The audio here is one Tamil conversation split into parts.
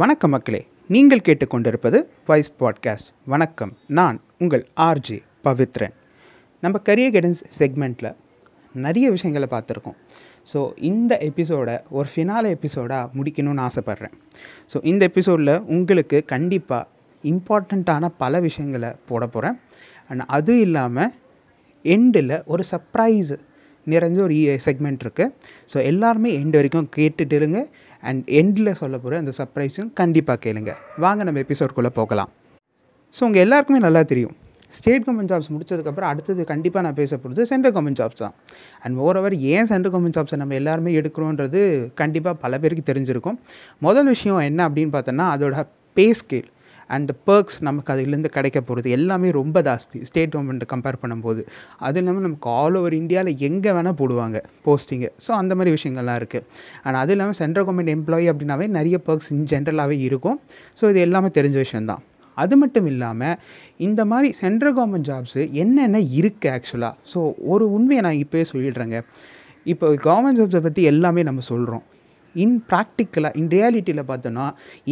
வணக்கம் மக்களே. நீங்கள் கேட்டுக்கொண்டிருப்பது வாய்ஸ் பாட்காஸ்ட் வணக்கம். நான் உங்கள் ஆர்ஜே பவித்ரன். நம்ம கரியர் கைடன்ஸ் செக்மெண்ட்டில் நிறைய விஷயங்களை பார்த்துருக்கோம். ஸோ இந்த எபிசோடை ஒரு ஃபினால எபிசோடாக முடிக்கணும்னு ஆசைப்பட்றேன். ஸோ இந்த எபிசோடில் உங்களுக்கு கண்டிப்பாக இம்பார்ட்டண்ட்டான பல விஷயங்களை போட போகிறேன் அண்ட் அது இல்லாமல் எண்டில் ஒரு சர்ப்ரைஸ் நிறைஞ்ச ஒரு செக்மெண்ட் இருக்குது ஸோ எல்லாருமே எண்டு வரைக்கும் கேட்டுட்டு இருங்க. அண்ட் எண்டில் சொல்ல போகிற அந்த சர்ப்ரைஸும் கண்டிப்பாக கேளுங்க. வாங்க நம்ம எபிசோட்குள்ளே போகலாம். ஸோ உங்கள் எல்லாருக்குமே நல்லா தெரியும். ஸ்டேட் கவர்மெண்ட் ஜாப்ஸ் முடிச்சதுக்கப்புறம் அடுத்தது கண்டிப்பாக நான் பேச போகிறது சென்ட்ரல் கவர்மெண்ட் ஜாப்ஸ் தான். அண்ட் ஓவர் ஏன் சென்ட்ரல் கவர்மெண்ட் ஜாப்ஸை நம்ம எல்லாருமே எடுக்கிறோன்றது கண்டிப்பாக பல பேருக்கு தெரிஞ்சிருக்கும். முதல் விஷயம் என்ன அப்படின்னு பார்த்தோன்னா அதோட பே ஸ்கேல் அண்ட் பர்க்ஸ் நமக்கு அதிலேருந்து கிடைக்க போகிறது எல்லாமே ரொம்ப ஜாஸ்தி. ஸ்டேட் கவர்மெண்ட்டை கம்பேர் பண்ணும்போது. அது இல்லாமல் நமக்கு ஆல் ஓவர் இந்தியாவில் எங்கே வேணால் போடுவாங்க போஸ்டிங்கு ஸோ அந்த மாதிரி விஷயங்கள்லாம் இருக்குது அண்ட் அது இல்லாமல் சென்ட்ரல் கவர்மெண்ட் எம்ப்ளாயி அப்படின்னாவே நிறைய பர்க்ஸ் இன் ஜென்ரலாகவே இருக்கும். ஸோ இது எல்லாமே தெரிஞ்ச விஷயந்தான் அது மட்டும் இல்லாமல் இந்த மாதிரி சென்ட்ரல் கவர்மெண்ட் ஜாப்ஸு என்னென்ன இருக்குது ஆக்சுவலாக ஸோ ஒரு உண்மையை நான் இப்போயே சொல்லிடுறேங்க. இப்போ கவர்மெண்ட் ஜாப்ஸை பற்றி எல்லாமே நம்ம சொல்கிறோம் இன் ப்ராக்டிக்கலாக இன் ரியாலிட்டியில் பார்த்தோன்னா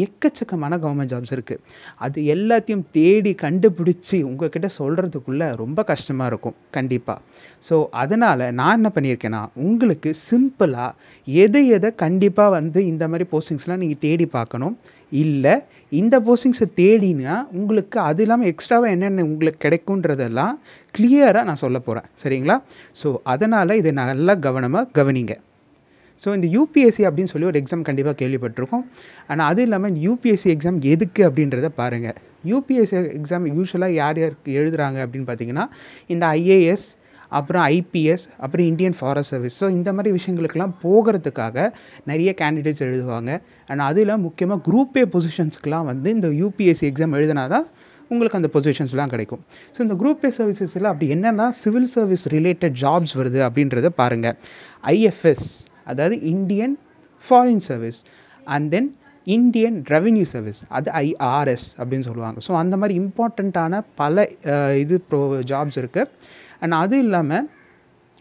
எக்கச்சக்கமான கவர்மெண்ட் ஜாப்ஸ் இருக்குது அது எல்லாத்தையும் தேடி கண்டுபிடிச்சி உங்ககிட்ட சொல்கிறதுக்குள்ளே ரொம்ப கஷ்டமாக இருக்கும் கண்டிப்பாக ஸோ அதனால் நான் என்ன பண்ணியிருக்கேன்னா உங்களுக்கு சிம்பிளாக எதை எதை கண்டிப்பாக வந்து இந்த மாதிரி போஸ்டிங்ஸ்லாம் நீங்கள் தேடி பார்க்கணும். இல்லை இந்த போஸ்டிங்ஸை தேடினா உங்களுக்கு அது இல்லாமல் எக்ஸ்ட்ராவாக என்னென்ன உங்களுக்கு கிடைக்குன்றதெல்லாம் கிளியராக நான் சொல்ல போகிறேன் சரிங்களா? ஸோ அதனால் இதை நல்லா கவனமாக கவனிங்க. ஸோ இந்த யூபிஎஸ்சி அப்படின்னு சொல்லி ஒரு எக்ஸாம் கண்டிப்பாக கேள்விப்பட்டிருக்கோம். ஆனால் அது இல்லாமல் இந்த யூபிஎஸ்சி எக்ஸாம் எதுக்கு அப்படின்றத பாருங்கள் யூபிஎஸ்சி எக்ஸாம் யூஸ்வலாக யார் யாருக்கு எழுதுகிறாங்க அப்படின்னு பார்த்தீங்கன்னா இந்த ஐஏஎஸ் அப்புறம் ஐபிஎஸ் அப்புறம் இந்தியன் ஃபாரஸ்ட் சர்வீஸ் ஸோ இந்த மாதிரி விஷயங்களுக்கெல்லாம் போகிறதுக்காக நிறைய கேண்டிடேட்ஸ் எழுதுவாங்க. அண்ட் அதில் முக்கியமாக குரூப் ஏ பொசிஷன்ஸ்க்கெலாம் வந்து இந்த யூபிஎஸ்சி எக்ஸாம் எழுதினா தான் உங்களுக்கு அந்த பொசிஷன்ஸ்லாம் கிடைக்கும். ஸோ இந்த குரூப் ஏ சர்வீசஸில் அப்படி என்னென்னா சிவில் சர்வீஸ் ரிலேட்டட் ஜாப்ஸ் வருது அப்படின்றத பாருங்கள் ஐஎஃப்எஸ் அதாவது Indian foreign service and then Indian revenue service அது ஐஆர்எஸ் அப்படின்னு சொல்லுவாங்க. ஸோ அந்த மாதிரி இம்பார்ட்டண்ட்டான பல இது ப்ரோ ஜாப்ஸ் இருக்குது அண்ட் அது இல்லாமல்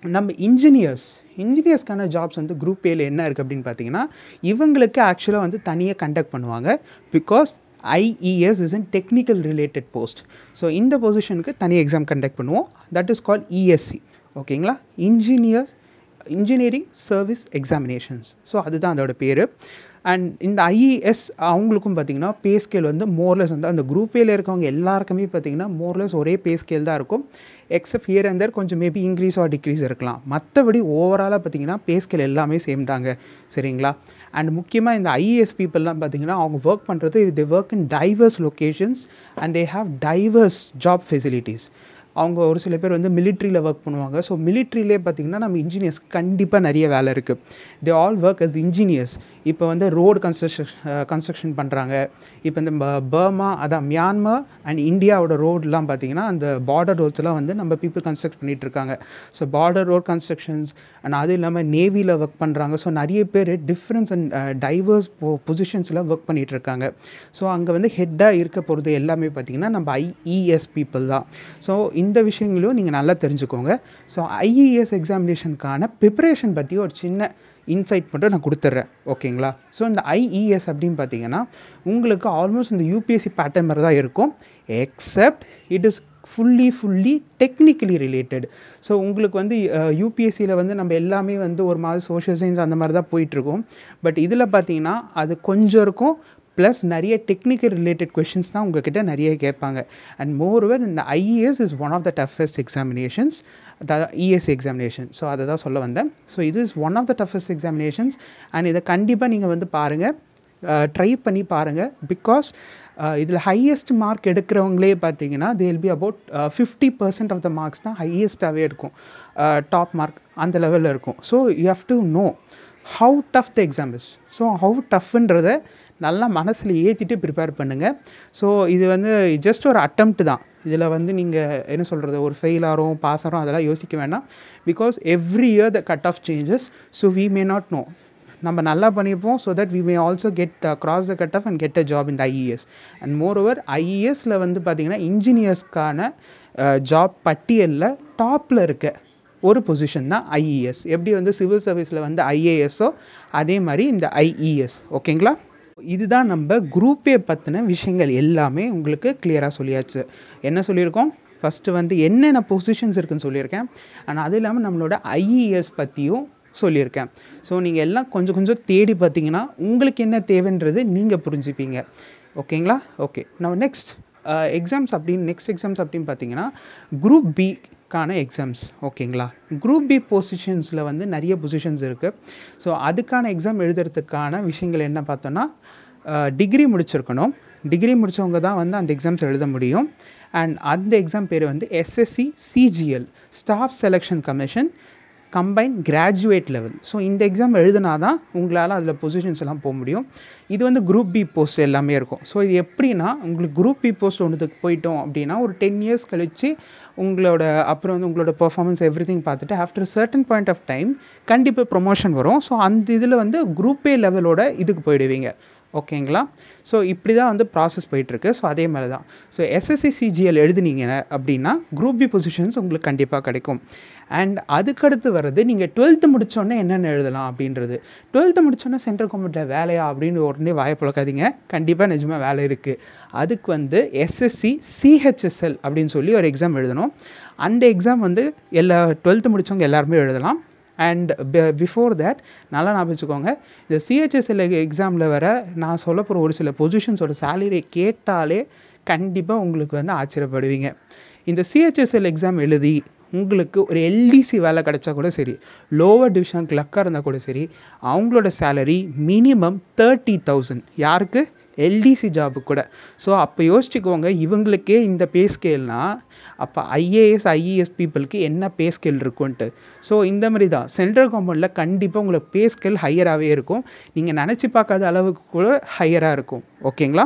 நம்ம இன்ஜினியர்ஸ் இன்ஜினியர்ஸ்க்கான ஜாப்ஸ் வந்து குரூப் ஏல என்ன இருக்குது அப்படின்னு பார்த்தீங்கன்னா இவங்களுக்கு ஆக்சுவலாக வந்து தனியாக கண்டக்ட் பண்ணுவாங்க. Because IES is an technical related post so இந்த பொசிஷனுக்கு தனி எக்ஸாம் கண்டக்ட் பண்ணுவோம். தட் இஸ் கால் இஎஸ்சி ஓகேங்களா engineer engineering service examinations so அதுதான் அதோட பேர். அண்ட் இந்த ஐஇஎஸ் அவங்களுக்கும் பார்த்தீங்கன்னா பே ஸ்கேல் வந்து மோர்லெஸ் வந்து அந்த குரூப் ஏல இருக்கவங்க எல்லாருக்குமே பார்த்தீங்கன்னா மோர்லெஸ் ஒரே பே ஸ்கேல் தான் இருக்கும். எக்ஸப்ட் ஹியர் அண்ட் தேர் கொஞ்சம் மேபி இன்க்ரீஸ் ஆர் டிக்ரீஸ் இருக்கலாம். மற்றபடி ஓவராலாக பார்த்தீங்கன்னா பே ஸ்கேல் எல்லாமே சேம் தாங்க. சரிங்களா? அண்ட் முக்கியமாக இந்த ஐஏஎஸ் பீப்புளெலாம் பார்த்தீங்கன்னா அவங்க ஒர்க் பண்ணுறது the work in diverse locations and they have diverse job facilities அவங்க ஒரு சில பேர் வந்து மிலிட்ரியில் ஒர்க் பண்ணுவாங்க. ஸோ மிலிட்ரியிலே பார்த்திங்கன்னா நம்ம இன்ஜினியர்ஸ் கண்டிப்பாக நிறைய வேலை இருக்குது they all work as engineers இப்போ வந்து ரோடு கன்ஸ்ட்ரக்ஷன் கன்ஸ்ட்ரக்ஷன் பண்ணுறாங்க இப்போ இந்த பர்மா அதான் மியான்மர் அண்ட் இந்தியாவோட ரோடெலாம் பார்த்திங்கன்னா அந்த பார்டர் ரோட்ஸ்லாம் வந்து நம்ம பீப்புள் கன்ஸ்ட்ரக்ட் பண்ணிகிட்டு இருக்காங்க. So border road constructions and அது இல்லாமல் நேவியில் ஒர்க் பண்ணுறாங்க ஸோ நிறைய பேர் டிஃப்ரென்ஸ் அண்ட் டைவர்ஸ் பொ பொசிஷன்ஸில் ஒர்க் பண்ணிகிட்டு இருக்காங்க. ஸோ அங்கே வந்து ஹெட்டாக இருக்க போகிறது எல்லாமே பார்த்திங்கன்னா நம்ம ஐஇஎஸ் பீப்புள் தான். ஸோ இந்த விஷயங்களையும் நீங்கள் நல்லா தெரிஞ்சுக்கோங்க. ஸோ ஐஇஎஸ் எக்ஸாமினேஷனுக்கான ப்ரிப்பரேஷன் பற்றி ஒரு சின்ன இன்சைட் மட்டும் நான் கொடுத்துட்றேன் ஓகேங்களா ஸோ இந்த ஐஇஎஸ் அப்படின்னு பார்த்தீங்கன்னா உங்களுக்கு ஆல்மோஸ்ட் இந்த யூபிஎஸ்சி பேட்டர்ன் மாதிரி தான் இருக்கும். Except it is fully fully technically related so உங்களுக்கு வந்து யூபிஎஸ்சியில் வந்து நம்ம எல்லாமே வந்து ஒரு மாதிரி சோஷியல் சயின்ஸ் அந்த மாதிரி தான் போயிட்டுருக்கோம் பட் இதில் பார்த்தீங்கன்னா அது கொஞ்சம் இருக்கும் ப்ளஸ் நிறைய டெக்னிக்கல் ரிலேட்டட் கொஷின்ஸ் தான் உங்ககிட்ட நிறைய கேட்பாங்க. அண்ட் மோர்வர் இந்த IAS is one of the toughest examinations அதாவது இஎஸ் எக்ஸாமினேஷன் ஸோ அதை தான் சொல்ல வந்தேன். ஸோ இது is one of the toughest examinations and இதை கண்டிப்பாக நீங்கள் வந்து பாருங்கள் ட்ரை பண்ணி பாருங்கள் பிகாஸ் இதில் ஹையஸ்ட் மார்க் எடுக்கிறவங்களே பார்த்தீங்கன்னா they will be about fifty percent of the marks தான் ஹையஸ்ட்டாகவே இருக்கும். டாப் மார்க் அந்த லெவலில் இருக்கும். So you have to know how tough the exam is so how டஃப்ன்றதை நல்லா மனசில் ஏற்றிட்டு ப்ரிப்பேர் பண்ணுங்கள் ஸோ இது வந்து ஜஸ்ட் ஒரு அட்டம்ப்ட் தான். இதில் வந்து நீங்கள் என்ன சொல்கிறது ஒரு ஃபெயில் ஆகிறோம் பாஸ் ஆகிறோம் அதெல்லாம் யோசிக்க வேண்டாம். Because every year the cut off changes so we may not know நம்ம நல்லா பண்ணியிருப்போம் so that we may also get the cross the cut off and get a job இந்த ஐஇஎஸ் அண்ட் மோர் ஓவர் ஐஇஎஸில் வந்து பார்த்திங்கன்னா இன்ஜினியர்ஸ்க்கான ஜாப் uh, பட்டியலில் டாப்பில் இருக்க ஒரு பொசிஷன் தான் ஐஇஎஸ் எப்படி வந்து சிவில் சர்வீஸில் வந்து ஐஏஎஸ்ஸோ அதே மாதிரி இந்த ஐஇஎஸ் ஓகேங்களா இதுதான் நம்ம குரூப்பே பற்றின விஷயங்கள் எல்லாமே உங்களுக்கு கிளியராக சொல்லியாச்சு. என்ன சொல்லியிருக்கோம்? ஃபஸ்ட்டு வந்து என்னென்ன பொசிஷன்ஸ் இருக்குன்னு சொல்லியிருக்கேன். ஆனால் அது இல்லாமல் நம்மளோட ஐஇஎஸ் பற்றியும் சொல்லியிருக்கேன். ஸோ நீங்கள் எல்லாம் கொஞ்சம் கொஞ்சம் தேடி பார்த்தீங்கன்னா உங்களுக்கு என்ன தேவைன்றது நீங்கள் புரிஞ்சுப்பீங்க. ஓகேங்களா ஓகே நம்ம நெக்ஸ்ட் எக்ஸாம்ஸ் அப்படின்னு நெக்ஸ்ட் எக்ஸாம்ஸ் அப்படின்னு பார்த்தீங்கன்னா குரூப் பி அதுக்கான எக்ஸாம்ஸ் ஓகேங்களா குரூப் பி பொசிஷன்ஸில் வந்து நிறைய பொசிஷன்ஸ் இருக்குது ஸோ அதுக்கான எக்ஸாம் எழுதுறதுக்கான விஷயங்கள் என்ன பார்த்தோன்னா டிகிரி முடிச்சிருக்கணும். டிகிரி முடித்தவங்க தான் வந்து அந்த எக்ஸாம்ஸ் எழுத முடியும். அண்ட் அந்த எக்ஸாம் பேர் வந்து SSC CGL staff selection commission combine graduate level so இந்த எக்ஸாம் எழுதினா தான் உங்களால் அதில் பொசிஷன்ஸ் எல்லாம் போக முடியும். இது வந்து குரூப் பி போஸ்ட் எல்லாமே இருக்கும். ஸோ இது எப்படின்னா உங்களுக்கு குரூப் பி போஸ்ட் ஒன்றுக்கு போயிட்டோம் அப்படின்னா ஒரு டென் இயர்ஸ் கழித்து உங்களோட அப்புறம் வந்து உங்களோட பர்ஃபார்மன்ஸ் எவ்ரி திங் பார்த்துட்டு after certain point of time கண்டிப்பாக ப்ரொமோஷன் வரும். ஸோ அந்த இதில் வந்து குரூப் ஏ லெவலோட இதுக்கு போயிடுவீங்க. ஓகேங்களா? ஸோ இப்படி தான் வந்து ப்ராசஸ் போயிட்டுருக்கு. ஸோ அதே மாதிரி தான் ஸோ எஸ்எஸ்சி சிஜிஎல் எழுதுனீங்க அப்படின்னா குரூப் பி பொசிஷன்ஸ் உங்களுக்கு கண்டிப்பாக கிடைக்கும். அண்ட் அதுக்கடுத்து வர்றது நீங்கள் டுவெல்த்து முடித்தோடனே என்னென்ன எழுதலாம் அப்படின்றது. டுவெல்த்து முடித்தோடனே சென்ட்ரல் கவர்மெண்ட்டில் வேலையா அப்படின்னு உடனே வாயை கண்டிப்பாக நிஜமாக வேலை இருக்குது அதுக்கு வந்து எஸ்எஸ்சி சிஹெச்எஸ்எல் அப்படின்னு சொல்லி ஒரு எக்ஸாம் எழுதணும். அந்த எக்ஸாம் வந்து எல்லா டுவெல்த்து முடித்தவங்க எல்லாருமே எழுதலாம். அண்ட் பிஃபோர் தேட் நல்லா நான் வச்சுக்கோங்க. இந்த சிஹெச்எஸ்எல் எக்ஸாமில் வர நான் சொல்ல போகிற ஒரு சில பொசிஷன்ஸோட சேலரி கேட்டாலே கண்டிப்பாக உங்களுக்கு வந்து ஆச்சரியப்படுவீங்க. இந்த சிஹெச்எஸ்எல் எக்ஸாம் எழுதி உங்களுக்கு ஒரு எல்டிசி வேலை கிடைச்சா கூட சரி லோவர் டிவிஷன் கிளக்காக இருந்தால் கூட சரி அவங்களோட சேலரி மினிமம் தேர்ட்டி தௌசண்ட் யாருக்கு? எல்டிசி ஜாபு கூட. ஸோ அப்போ யோசிச்சுக்கோங்க இவங்களுக்கே இந்த பே ஸ்கேல்னால் அப்போ ஐஏஎஸ் ஐஏஎஸ் பீப்புளுக்கு என்ன பே ஸ்கேல் இருக்குன்ட்டு ஸோ இந்த மாதிரி தான். சென்ட்ரல் கவர்மெண்ட்டில் கண்டிப்பாக உங்களுக்கு பே ஸ்கேல் ஹையராகவே இருக்கும். நீங்கள் நினச்சி பார்க்காத அளவுக்கு கூட ஹையராக இருக்கும். ஓகேங்களா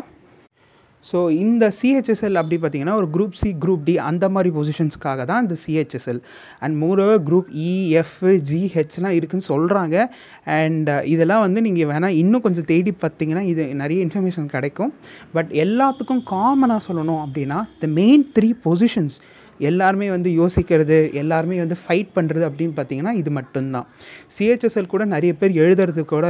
ஸோ இந்த சிஹெச்எஸ்எல் அப்படி பார்த்தீங்கன்னா ஒரு குரூப் சி குரூப் டி அந்த மாதிரி பொசிஷன்ஸ்க்காக தான் இந்த CHSL and moreover group EF ஜிஹெச்லாம் இருக்குன்னு சொல்கிறாங்க அண்ட் uh, இதெல்லாம் வந்து நீங்கள் வேணால் இன்னும் கொஞ்சம் தேடி பார்த்தீங்கன்னா இது நிறைய இன்ஃபர்மேஷன் கிடைக்கும். பட் எல்லாத்துக்கும் காமனாக சொல்லணும் அப்படின்னா த மெயின் த்ரீ பொசிஷன்ஸ் எல்லாருமே வந்து யோசிக்கிறது எல்லாருமே வந்து ஃபைட் பண்ணுறது அப்படின்னு பார்த்தீங்கன்னா இது மட்டும்தான். சிஹெச்எஸ்எல் கூட நிறைய பேர் எழுதுறது கூட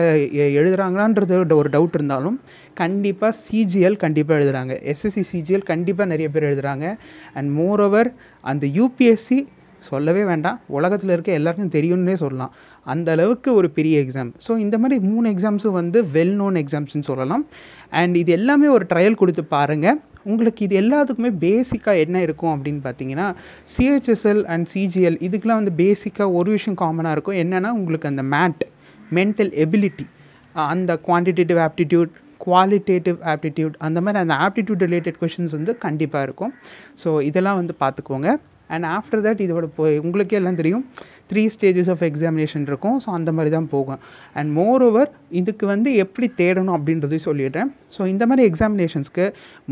எழுதுகிறாங்களான்றது ஒரு டவுட் இருந்தாலும் கண்டிப்பாக சிஜிஎல் கண்டிப்பாக எழுதுகிறாங்க எஸ்எஸ்சி சிஜிஎல் கண்டிப்பாக நிறைய பேர் எழுதுகிறாங்க அண்ட் மோரோவர் அந்த யூபிஎஸ்சி சொல்லவே வேண்டாம். உலகத்தில் இருக்க எல்லாருக்கும் தெரியும்னே சொல்லலாம். அந்த அளவுக்கு ஒரு பெரிய எக்ஸாம் ஸோ இந்த மாதிரி மூணு எக்ஸாம்ஸும் வந்து வெல் நோன் எக்ஸாம்ஸ்னு சொல்லலாம். அண்ட் இது எல்லாமே ஒரு ட்ரையல் கொடுத்து பாருங்கள் உங்களுக்கு இது எல்லாத்துக்குமே பேசிக்காக என்ன இருக்கும் அப்படின்னு பார்த்தீங்கன்னா சிஹெச்எஸ்எல் அண்ட் சிஜிஎல் இதுக்கெலாம் வந்து பேசிக்காக ஒரு விஷயம் காமனாக இருக்கும். என்னென்னா உங்களுக்கு அந்த மேட் மென்டல் எபிலிட்டி அந்த குவான்டிடேட்டிவ் ஆப்டிடியூட் குவாலிட்டேட்டிவ் ஆப்டிடியூட் அந்த மாதிரி அந்த ஆப்டிடியூட் ரிலேட்டட் கொஷின்ஸ் வந்து கண்டிப்பாக இருக்கும். ஸோ இதெல்லாம் வந்து பார்த்துக்கோங்க அண்ட் ஆஃப்டர் தட் இதோட போய் உங்களுக்கே எல்லாம் தெரியும். த்ரீ ஸ்டேஜஸ் ஆஃப் எக்ஸாமினேஷன் இருக்கும். ஸோ அந்த மாதிரி தான் போகும். அண்ட் மோர் ஓவர் இதுக்கு வந்து எப்படி தேடணும் அப்படின்றதையும் சொல்லிடுறேன். ஸோ இந்த மாதிரி எக்ஸாமினேஷன்ஸ்க்கு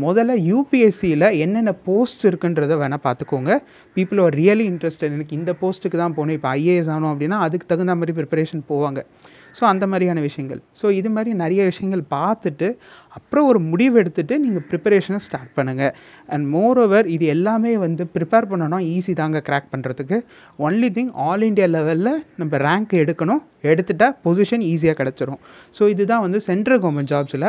முதல்ல யூபிஎஸ்சியில் என்னென்ன போஸ்ட் இருக்குன்றத வேணால் பார்த்துக்கோங்க. பீப்புள் ஆர் ரியலி இன்ட்ரெஸ்டட் எனக்கு இந்த போஸ்ட்டுக்கு தான் போகணும். இப்போ ஐஏஎஸ் ஆகணும் அப்படின்னா அதுக்கு தகுந்த மாதிரி ப்ரிப்பரேஷன் போவாங்க. ஸோ அந்த மாதிரியான விஷயங்கள். ஸோ இது மாதிரி நிறைய விஷயங்கள் பார்த்துட்டு அப்புறம் ஒரு முடிவு எடுத்துகிட்டு நீங்கள் ப்ரிப்பரேஷனை ஸ்டார்ட் பண்ணுங்கள் அண்ட் மோர் ஓவர் இது எல்லாமே வந்து ப்ரிப்பேர் பண்ணணும் ஈஸி தாங்க க்ராக் பண்ணுறதுக்கு ஒன்லி திங் ஆல் இண்டியா லெவலில் நம்ம ரேங்க் எடுக்கணும். எடுத்துட்டால் பொசிஷன் ஈஸியாக கிடச்சிரும். ஸோ இதுதான் வந்து சென்ட்ரல் கவர்மெண்ட் ஜாப்ஸில்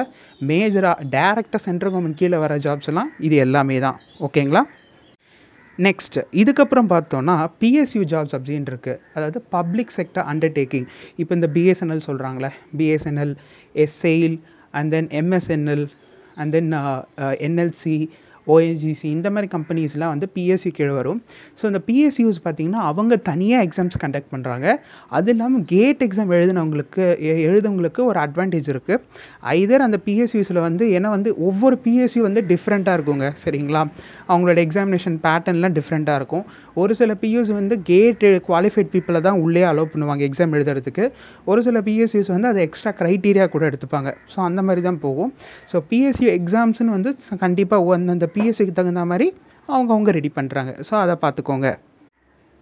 மேஜராக டேரெக்டாக சென்ட்ரல் கவர்மெண்ட் கீழே வர ஜாப்ஸ் எல்லாம் இது எல்லாமே தான். ஓகேங்களா நெக்ஸ்ட் இதுக்கப்புறம் பார்த்தோன்னா பிஎஸ்யூ ஜாப்ஸ் அப்படின்னு இருக்குது அதாவது பப்ளிக் செக்டர் அண்டர்டேக்கிங் இப்போ இந்த பிஎஸ்என்எல் சொல்கிறாங்களே BSNL SAIL and then MSNL and then NLC ONGC இந்த மாதிரி கம்பெனிஸ்லாம் வந்து பிஎஸ்சி கீழே வரும். ஸோ இந்த பிஎஸ்சியூஸ் பார்த்திங்கன்னா அவங்க தனியாக எக்ஸாம்ஸ் கண்டக்ட் பண்ணுறாங்க அது இல்லாமல் கேட் எக்ஸாம் எழுதினவங்களுக்கு எழுதவங்களுக்கு ஒரு அட்வான்டேஜ் இருக்குது ஐதர் அந்த பிஎஸ்சியூஸில் வந்து ஏன்னா வந்து ஒவ்வொரு பிஎஸ்சி வந்து டிஃப்ரெண்ட்டாக இருக்குங்க சரிங்களா? அவங்களோட எக்ஸாமினேஷன் பேட்டர்ன்லாம் டிஃப்ரெண்ட்டாக இருக்கும். ஒரு சில பியூஸ் வந்து கேட் குவாலிஃபைட் பீப்புளை தான் உள்ளே அலோவ் பண்ணுவாங்க எக்ஸாம் எழுதுறதுக்கு. ஒரு சில பிஎஸ்சிஸ் வந்து அதை எக்ஸ்ட்ரா க்ரைட்டீரியா கூட எடுத்துப்பாங்க. ஸோ அந்த மாதிரி தான் போகும். ஸோ பிஎஸ்சி எக்ஸாம்ஸ்னு வந்து கண்டிப்பாக அந்தந்த பிஎஸ்சிக்கு தகுந்த மாதிரி அவங்கவுங்க ரெடி பண்ணுறாங்க ஸோ அதை பார்த்துக்கோங்க.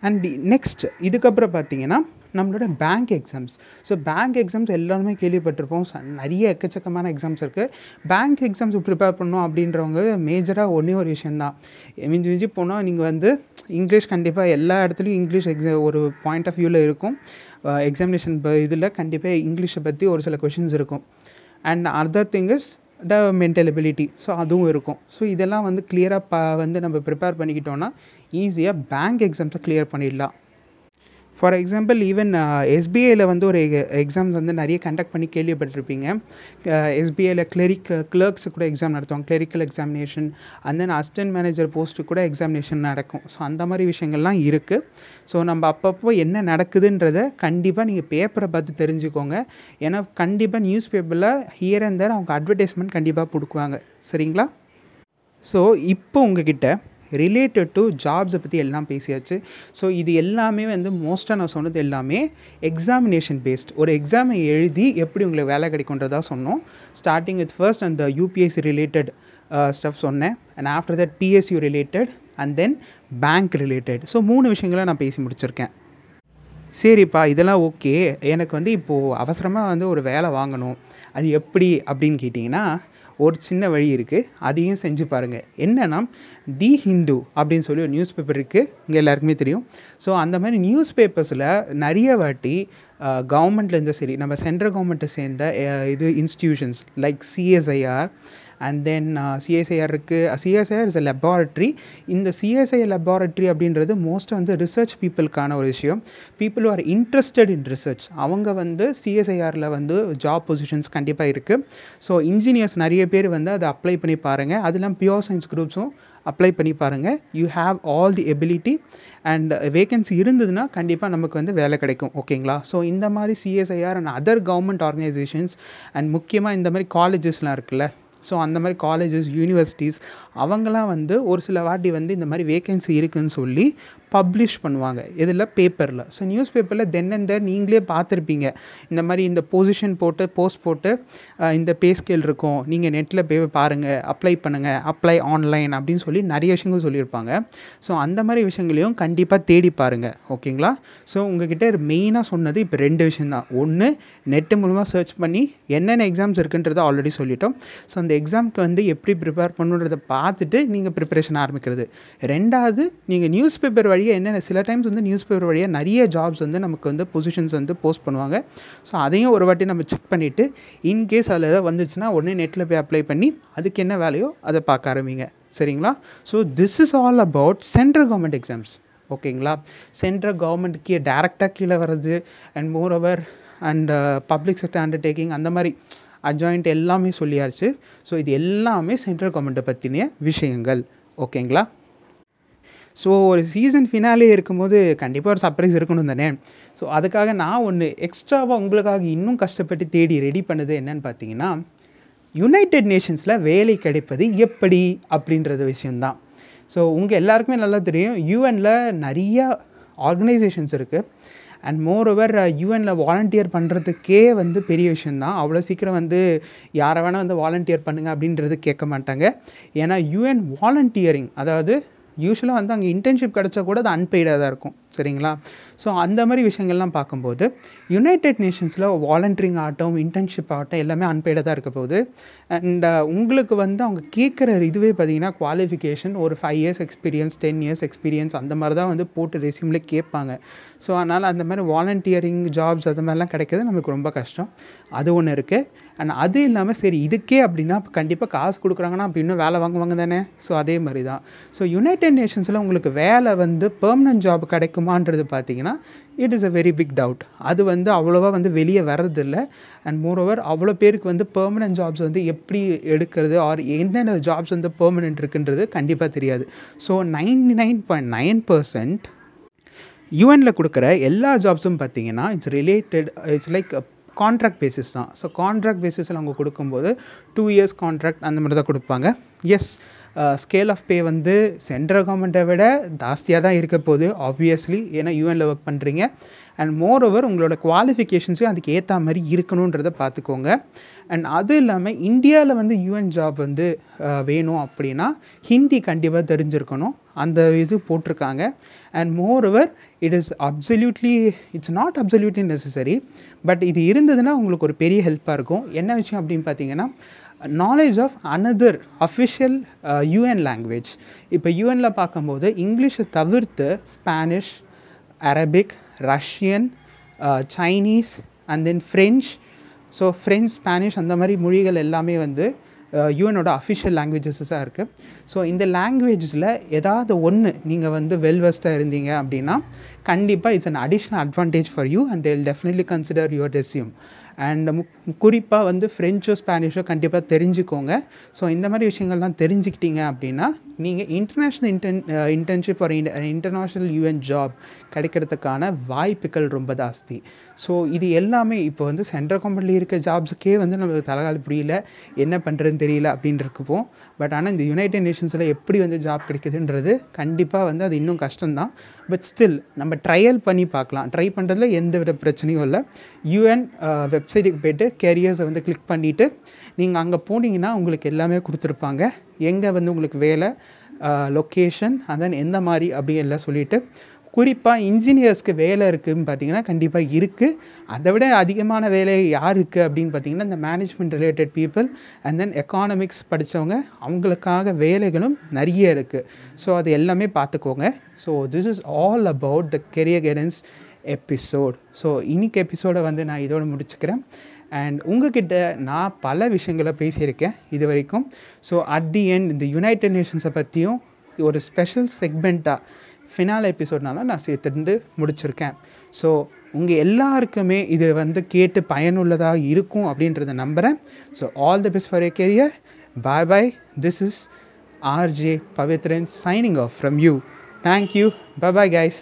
அண்ட் நெக்ஸ்ட் இதுக்கப்புறம் பார்த்தீங்கன்னா நம்மளோட bank exams so bank exams எல்லாருமே கேள்விப்பட்டிருப்போம். நிறைய எக்கச்சக்கமான எக்ஸாம்ஸ் இருக்குது பேங்க் எக்ஸாம்ஸ் ப்ரிப்பேர் பண்ணோம் அப்படின்றவங்க மேஜராக ஒன்றே ஒரு விஷயந்தான் மிஞ்சி மிஞ்சி போனால் நீங்கள் வந்து இங்கிலீஷ் கண்டிப்பாக எல்லா இடத்துலையும் இங்கிலீஷ் எக்ஸாம் ஒரு பாயிண்ட் ஆஃப் வியூவில் இருக்கும். எக்ஸாமினேஷன் இதில் கண்டிப்பாக இங்கிலீஷை பற்றி ஒரு சில கொஷின்ஸ் இருக்கும். And other thing is the mental ability so அதுவும் இருக்கும். ஸோ இதெல்லாம் வந்து கிளியராக ப வந்து நம்ம ப்ரிப்பேர் பண்ணிக்கிட்டோன்னா ஈஸியாக பேங்க் எக்ஸாம்ஸை கிளியர் பண்ணிடலாம். ஃபார் எக்ஸாம்பிள் ஈவன் எஸ்பிஐயில் வந்து ஒரு எக்ஸாம்ஸ் வந்து நிறைய கண்டக்ட் பண்ணி கேள்விப்பட்டிருப்பீங்க. எஸ்பிஐயில் கிளரிக் கிளர்க்ஸு கூட எக்ஸாம் நடத்துவாங்க. Clerical examination and then assistant manager post கூட எக்ஸாமினேஷன் நடக்கும். ஸோ அந்த மாதிரி விஷயங்கள்லாம் இருக்குது ஸோ நம்ம அப்பப்போ என்ன நடக்குதுன்றதை கண்டிப்பாக நீங்கள் பேப்பரை பார்த்து தெரிஞ்சுக்கோங்க. ஏன்னா கண்டிப்பாக நியூஸ் பேப்பரில் ஹியர் அண்ட் தேர் அவங்க அட்வர்டைஸ்மெண்ட் கண்டிப்பாக கொடுக்குவாங்க. சரிங்களா? ஸோ இப்போ உங்ககிட்ட ரிலேட்டட் டு ஜாப்ஸை பற்றி எல்லாம் பேசியாச்சு. ஸோ இது எல்லாமே வந்து மோஸ்ட்டாக நான் சொன்னது எல்லாமே எக்ஸாமினேஷன் பேஸ்ட் ஒரு எக்ஸாமை எழுதி எப்படி உங்களுக்கு வேலை கிடைக்குன்றதா சொன்னோம். ஸ்டார்டிங் வித் ஃபர்ஸ்ட் அந்த யூபிஎஸ்சி ரிலேட்டட் ஸ்டஃப் சொன்னேன். And after that PSU related and then bank related so மூணு விஷயங்களை நான் பேசி முடிச்சிருக்கேன். சரிப்பா இதெல்லாம் ஓகே எனக்கு வந்து இப்போது அவசரமாக வந்து ஒரு வேலை வாங்கணும். அது எப்படி அப்படின்னு கேட்டிங்கன்னா ஒரு சின்ன வழி இருக்குது அதையும் செஞ்சு பாருங்கள் என்னென்னா தி ஹிந்து அப்படின்னு சொல்லி ஒரு நியூஸ் பேப்பர் இருக்குது இங்கே எல்லாருக்குமே தெரியும். ஸோ அந்த மாதிரி நியூஸ் பேப்பர்ஸில் நிறைய வாட்டி கவர்மெண்ட்லேருந்து சரி நம்ம சென்ட்ரல் கவர்மெண்ட்டை சேர்ந்த இது institutions like CSIR and then CSIR இருக்குது சிஎஸ்ஐஆர் இஸ் அ லெபார்ட்ரி இந்த சிஎஸ்ஐ லெபார்ட்ரி அப்படின்றது மோஸ்ட்டாக வந்து ரிசர்ச் பீப்புளுக்கான ஒரு விஷயம். People are interested in research அவங்க வந்து சிஎஸ்ஐஆரில் வந்து ஜாப் பொசிஷன்ஸ் கண்டிப்பாக இருக்குது ஸோ இன்ஜினியர்ஸ் நிறைய பேர் வந்து அதை அப்ளை பண்ணி பாருங்கள் அதெல்லாம் பியூர் சயின்ஸ் குரூப்ஸும் அப்ளை பண்ணி பாருங்கள் you have all the ability and vacancy இருந்ததுன்னா கண்டிப்பாக நமக்கு வந்து வேலை கிடைக்கும். ஓகேங்களா ஸோ இந்த மாதிரி CSIR and other government organisations and முக்கியமாக இந்த மாதிரி காலேஜஸ்லாம் இருக்குல்ல? ஸோ அந்த மாதிரி காலேஜஸ் யூனிவர்சிட்டிஸ் அவங்களாம் வந்து ஒரு சில வாட்டி வந்து இந்த மாதிரி வேகன்சி இருக்குதுன்னு சொல்லி பப்ளிஷ் பண்ணுவாங்க. இதில் பேப்பரில் ஸோ நியூஸ் பேப்பரில் தென் அண்ட் தென் நீங்களே பார்த்துருப்பீங்க. இந்த மாதிரி இந்த பொசிஷன் போட்டு போஸ்ட் போட்டு இந்த பே ஸ்கேல் இருக்கும். நீங்கள் நெட்டில் போய் பாருங்கள் அப்ளை பண்ணுங்கள் அப்ளை ஆன்லைன் அப்படின்னு சொல்லி நிறைய விஷயங்கள் சொல்லியிருப்பாங்க. ஸோ அந்த மாதிரி விஷயங்களையும் கண்டிப்பாக தேடி பாருங்கள் ஓகேங்களா ஸோ உங்ககிட்ட மெயினாக சொன்னது இப்போ ரெண்டு விஷயம் தான் ஒன்று நெட்டு மூலமாக சர்ச் பண்ணி என்னென்ன எக்ஸாம்ஸ் இருக்குன்றதை ஆல்ரெடி சொல்லிட்டோம். ஸோ அந்த எக்ஸாமுக்கு வந்து எப்படி ப்ரிப்பேர் பண்ணுன்றதை பார்த்துட்டு நீங்கள் ப்ரிப்பரேஷன் ஆரம்பிக்கிறது. ரெண்டாவது நீங்கள் நியூஸ் பேப்பர் வழியாக என்னென்ன சில டைம்ஸ் வந்து நியூஸ் பேப்பர் வழியாக நிறைய ஜாப்ஸ் வந்து நமக்கு வந்து பொசிஷன்ஸ் வந்து போஸ்ட் பண்ணுவாங்க. ஸோ அதையும் ஒரு வாட்டி நம்ம செக் பண்ணிவிட்டு இன்கேஸ் அதில் எதாவது வந்துச்சுன்னா உடனே நெட்டில் போய் அப்ளை பண்ணி அதுக்கு என்ன வேலையோ அதை பார்க்க ஆரம்பிங்க. சரிங்களா? So this is all about central government exams ஓகேங்களா? சென்ட்ரல் கவர்மெண்ட் கீழே டேரெக்டாக கீழே வர்றது and moreover and public sector undertaking அந்த மாதிரி அஜாயிண்ட் எல்லாமே சொல்லியாச்சு. ஸோ இது எல்லாமே சென்ட்ரல் கவர்மெண்ட்டை பற்றின விஷயங்கள். ஓகேங்களா? ஸோ ஒரு சீசன் ஃபினாலே இருக்கும்போது கண்டிப்பாக ஒரு சர்ப்ரைஸ் இருக்கணும் தானே? ஸோ அதுக்காக நான் ஒன்று எக்ஸ்ட்ராவாக உங்களுக்காக இன்னும் கஷ்டப்பட்டு தேடி ரெடி பண்ணது என்னன்னு பார்த்தீங்கன்னா யுனைடெட் நேஷன்ஸில் வேலை கிடைப்பது எப்படி அப்படின்றது விஷயந்தான் ஸோ உங்கள் எல்லாருக்குமே நல்லா தெரியும் யூஎனில் நிறைய ஆர்கனைசேஷன்ஸ் இருக்குது அண்ட் மோர் ஓவர் யூஎனில் வாலண்டியர் பண்ணுறதுக்கே வந்து பெரிய விஷயந்தான் அவ்வளோ சீக்கிரம் வந்து யாரை வேணால் வந்து வாலண்டியர் பண்ணுங்கள் அப்படின்றது கேட்க மாட்டாங்க. ஏன்னா யூஎன் வாலண்டியரிங் அதாவது யூஸ்வலாக வந்து அங்கே இன்டர்ன்ஷிப் கிடச்சா கூட அது அன்பெய்டாக தான் இருக்கும். சரிங்களா? ஸோ அந்த மாதிரி விஷயங்கள்லாம் பார்க்கும்போது யுனைடெட் நேஷன்ஸில் வாலண்டியரிங் ஆகட்டும் இன்டர்ன்ஷிப் ஆகட்டும் எல்லாமே அன்பெய்டாக தான் இருக்க போகுது. அண்ட் uh, உங்களுக்கு வந்து அவங்க கேட்குற இதுவே பார்த்தீங்கன்னா குவாலிஃபிகேஷன் ஒரு five years experience ten years experience அந்த மாதிரி தான் வந்து போட்டு ரெசியூமில் கேட்பாங்க. ஸோ அதனால் அந்த மாதிரி வாலண்டியரிங் ஜாப்ஸ் அது மாதிரிலாம் கிடைக்கிறது நமக்கு ரொம்ப கஷ்டம். அது ஒன்று இருக்குது அண்ட் அது இல்லாமல் சரி இதுக்கே அப்படின்னா கண்டிப்பாக காசு கொடுக்குறாங்கன்னா அப்போ இன்னும் வேலை வாங்குவாங்க தானே? ஸோ அதே மாதிரி தான். ஸோ யுனைடெட் நேஷன்ஸில் உங்களுக்கு வேலை வந்து பெர்மனன்ட் ஜாப் கிடைக்கும் கிடைக்குமான்றது பார்த்தீங்கன்னா it is a very big doubt அது வந்து அவ்வளோவா வந்து வெளியே வர்றதில்ல. அண்ட் மோரோவர் அவ்வளோ பேருக்கு வந்து பெர்மனன்ட் ஜாப்ஸ் வந்து எப்படி எடுக்கிறது? ஆர் என்னென்ன ஜாப்ஸ் வந்து பெர்மனெண்ட் இருக்குன்றது கண்டிப்பாக தெரியாது. So ninety nine point nine percent யூஎனில் கொடுக்குற எல்லா ஜாப்ஸும் பார்த்தீங்கன்னா it's related it's like contract basis தான். ஸோ கான்ட்ராக்ட் பேசிஸில் அவங்க கொடுக்கும்போது டூ இயர்ஸ் கான்ட்ராக்ட் அந்த மாதிரி தான் கொடுப்பாங்க. எஸ் ஸ்கேல் ஆஃப் பே வந்து சென்ட்ரல் கவர்மெண்ட்டை விட ஜாஸ்தியாக தான் இருக்க போகுது ஆப்வியஸ்லி ஏன்னா யூஎனில் ஒர்க் பண்ணுறீங்க அண்ட் மோர் ஓவர் உங்களோட குவாலிஃபிகேஷன்ஸையும் அதுக்கு ஏற்ற மாதிரி இருக்கணுன்றதை பார்த்துக்கோங்க. அண்ட் அது இல்லாமல் இந்தியாவில் வந்து யூஎன் ஜாப் வந்து வேணும் அப்படின்னா ஹிந்தி கண்டிப்பாக தெரிஞ்சிருக்கணும். அந்த இது போட்டிருக்காங்க. And moreover it is absolutely it's not absolutely necessary but இது இருந்ததுன்னா உங்களுக்கு ஒரு பெரிய ஹெல்ப்பாக இருக்கும். என்ன விஷயம் அப்படின்னு பார்த்தீங்கன்னா knowledge of another official UN language இப்போ யூஎனில் பார்க்கும்போது இங்கிலீஷை தவிர்த்து Spanish Arabic Russian Chinese and then French so French Spanish அந்த மாதிரி மொழிகள் எல்லாமே வந்து யூஎனோட அஃபிஷியல் லாங்குவேஜஸஸாக இருக்குது ஸோ இந்த லாங்குவேஜஸில் ஏதாவது ஒன்று நீங்கள் வந்து வெல்வெஸ்ட்டாக இருந்தீங்க அப்படின்னா கண்டிப்பாக it's an additional advantage for you and they'll definitely consider your resume and குறிப்பாக வந்து ஃப்ரெஞ்சோ ஸ்பானிஷோ கண்டிப்பாக தெரிஞ்சுக்கோங்க. ஸோ இந்த மாதிரி விஷயங்கள்லாம் தெரிஞ்சுக்கிட்டீங்க அப்படின்னா நீங்கள் இன்டர்நேஷ்னல் இன்டர்ன் இன்டர்ன்ஷிப் ஒரு இன்டர்நேஷ்னல் யூஎன் ஜாப் கிடைக்கிறதுக்கான வாய்ப்புகள் ரொம்ப ஜாஸ்தி. ஸோ இது எல்லாமே இப்போ வந்து சென்ட்ரல் கம்பெனியில் இருக்க ஜாப்ஸுக்கே வந்து நம்மளுக்கு தலகால் புரியல என்ன பண்ணுறதுன்னு தெரியல அப்படின்னு இருக்குப்போம் பட் ஆனால் இந்த யுனைடெட் நேஷன்ஸில் எப்படி வந்து ஜாப் கிடைக்குதுன்றது கண்டிப்பாக வந்து அது இன்னும் கஷ்டம்தான். பட் ஸ்டில் நம்ம ட்ரையல் பண்ணி பார்க்கலாம். ட்ரை பண்ணுறதுல எந்த வித பிரச்சனையும் இல்லை. யூஎன் வெப்சைட்டுக்கு போய்ட்டு கேரியர்ஸை வந்து கிளிக் பண்ணிவிட்டு நீங்கள் அங்கே போனீங்கன்னா உங்களுக்கு எல்லாமே கொடுத்துருப்பாங்க. எங்கே வந்து உங்களுக்கு வேலை லொக்கேஷன் அண்ட் தென் எந்த மாதிரி அப்படி எல்லாம் சொல்லிவிட்டு குறிப்பாக இன்ஜினியர்ஸ்க்கு வேலை இருக்குதுன்னு பார்த்தீங்கன்னா கண்டிப்பாக இருக்குது அதை விட அதிகமான வேலை யாருக்கு அப்படின்னு பார்த்தீங்கன்னா இந்த management related people and then economics படித்தவங்க அவங்களுக்காக வேலைகளும் நிறைய இருக்குது ஸோ அது எல்லாமே பார்த்துக்கோங்க so this is all about the career guidance episode so இன்னைக்கு எபிசோடை வந்து நான் இதோடு முடிச்சுக்கிறேன். அண்ட் உங்ககிட்ட நான் பல விஷயங்களை பேசியிருக்கேன் இது வரைக்கும். ஸோ அட் தி எண்ட் இந்த யுனைடெட் நேஷன்ஸை பற்றியும் ஒரு ஸ்பெஷல் செக்மெண்ட்டாக ஃபினால் எபிசோட்னால நான் சேர்த்துருந்து முடிச்சிருக்கேன். ஸோ உங்கள் எல்லாருக்குமே இது வந்து கேட்டு பயனுள்ளதாக இருக்கும் அப்படின்றத நம்புகிறேன் so all the best for a career bye bye this is RJ Pavithran signing off from you thank you bye bye guys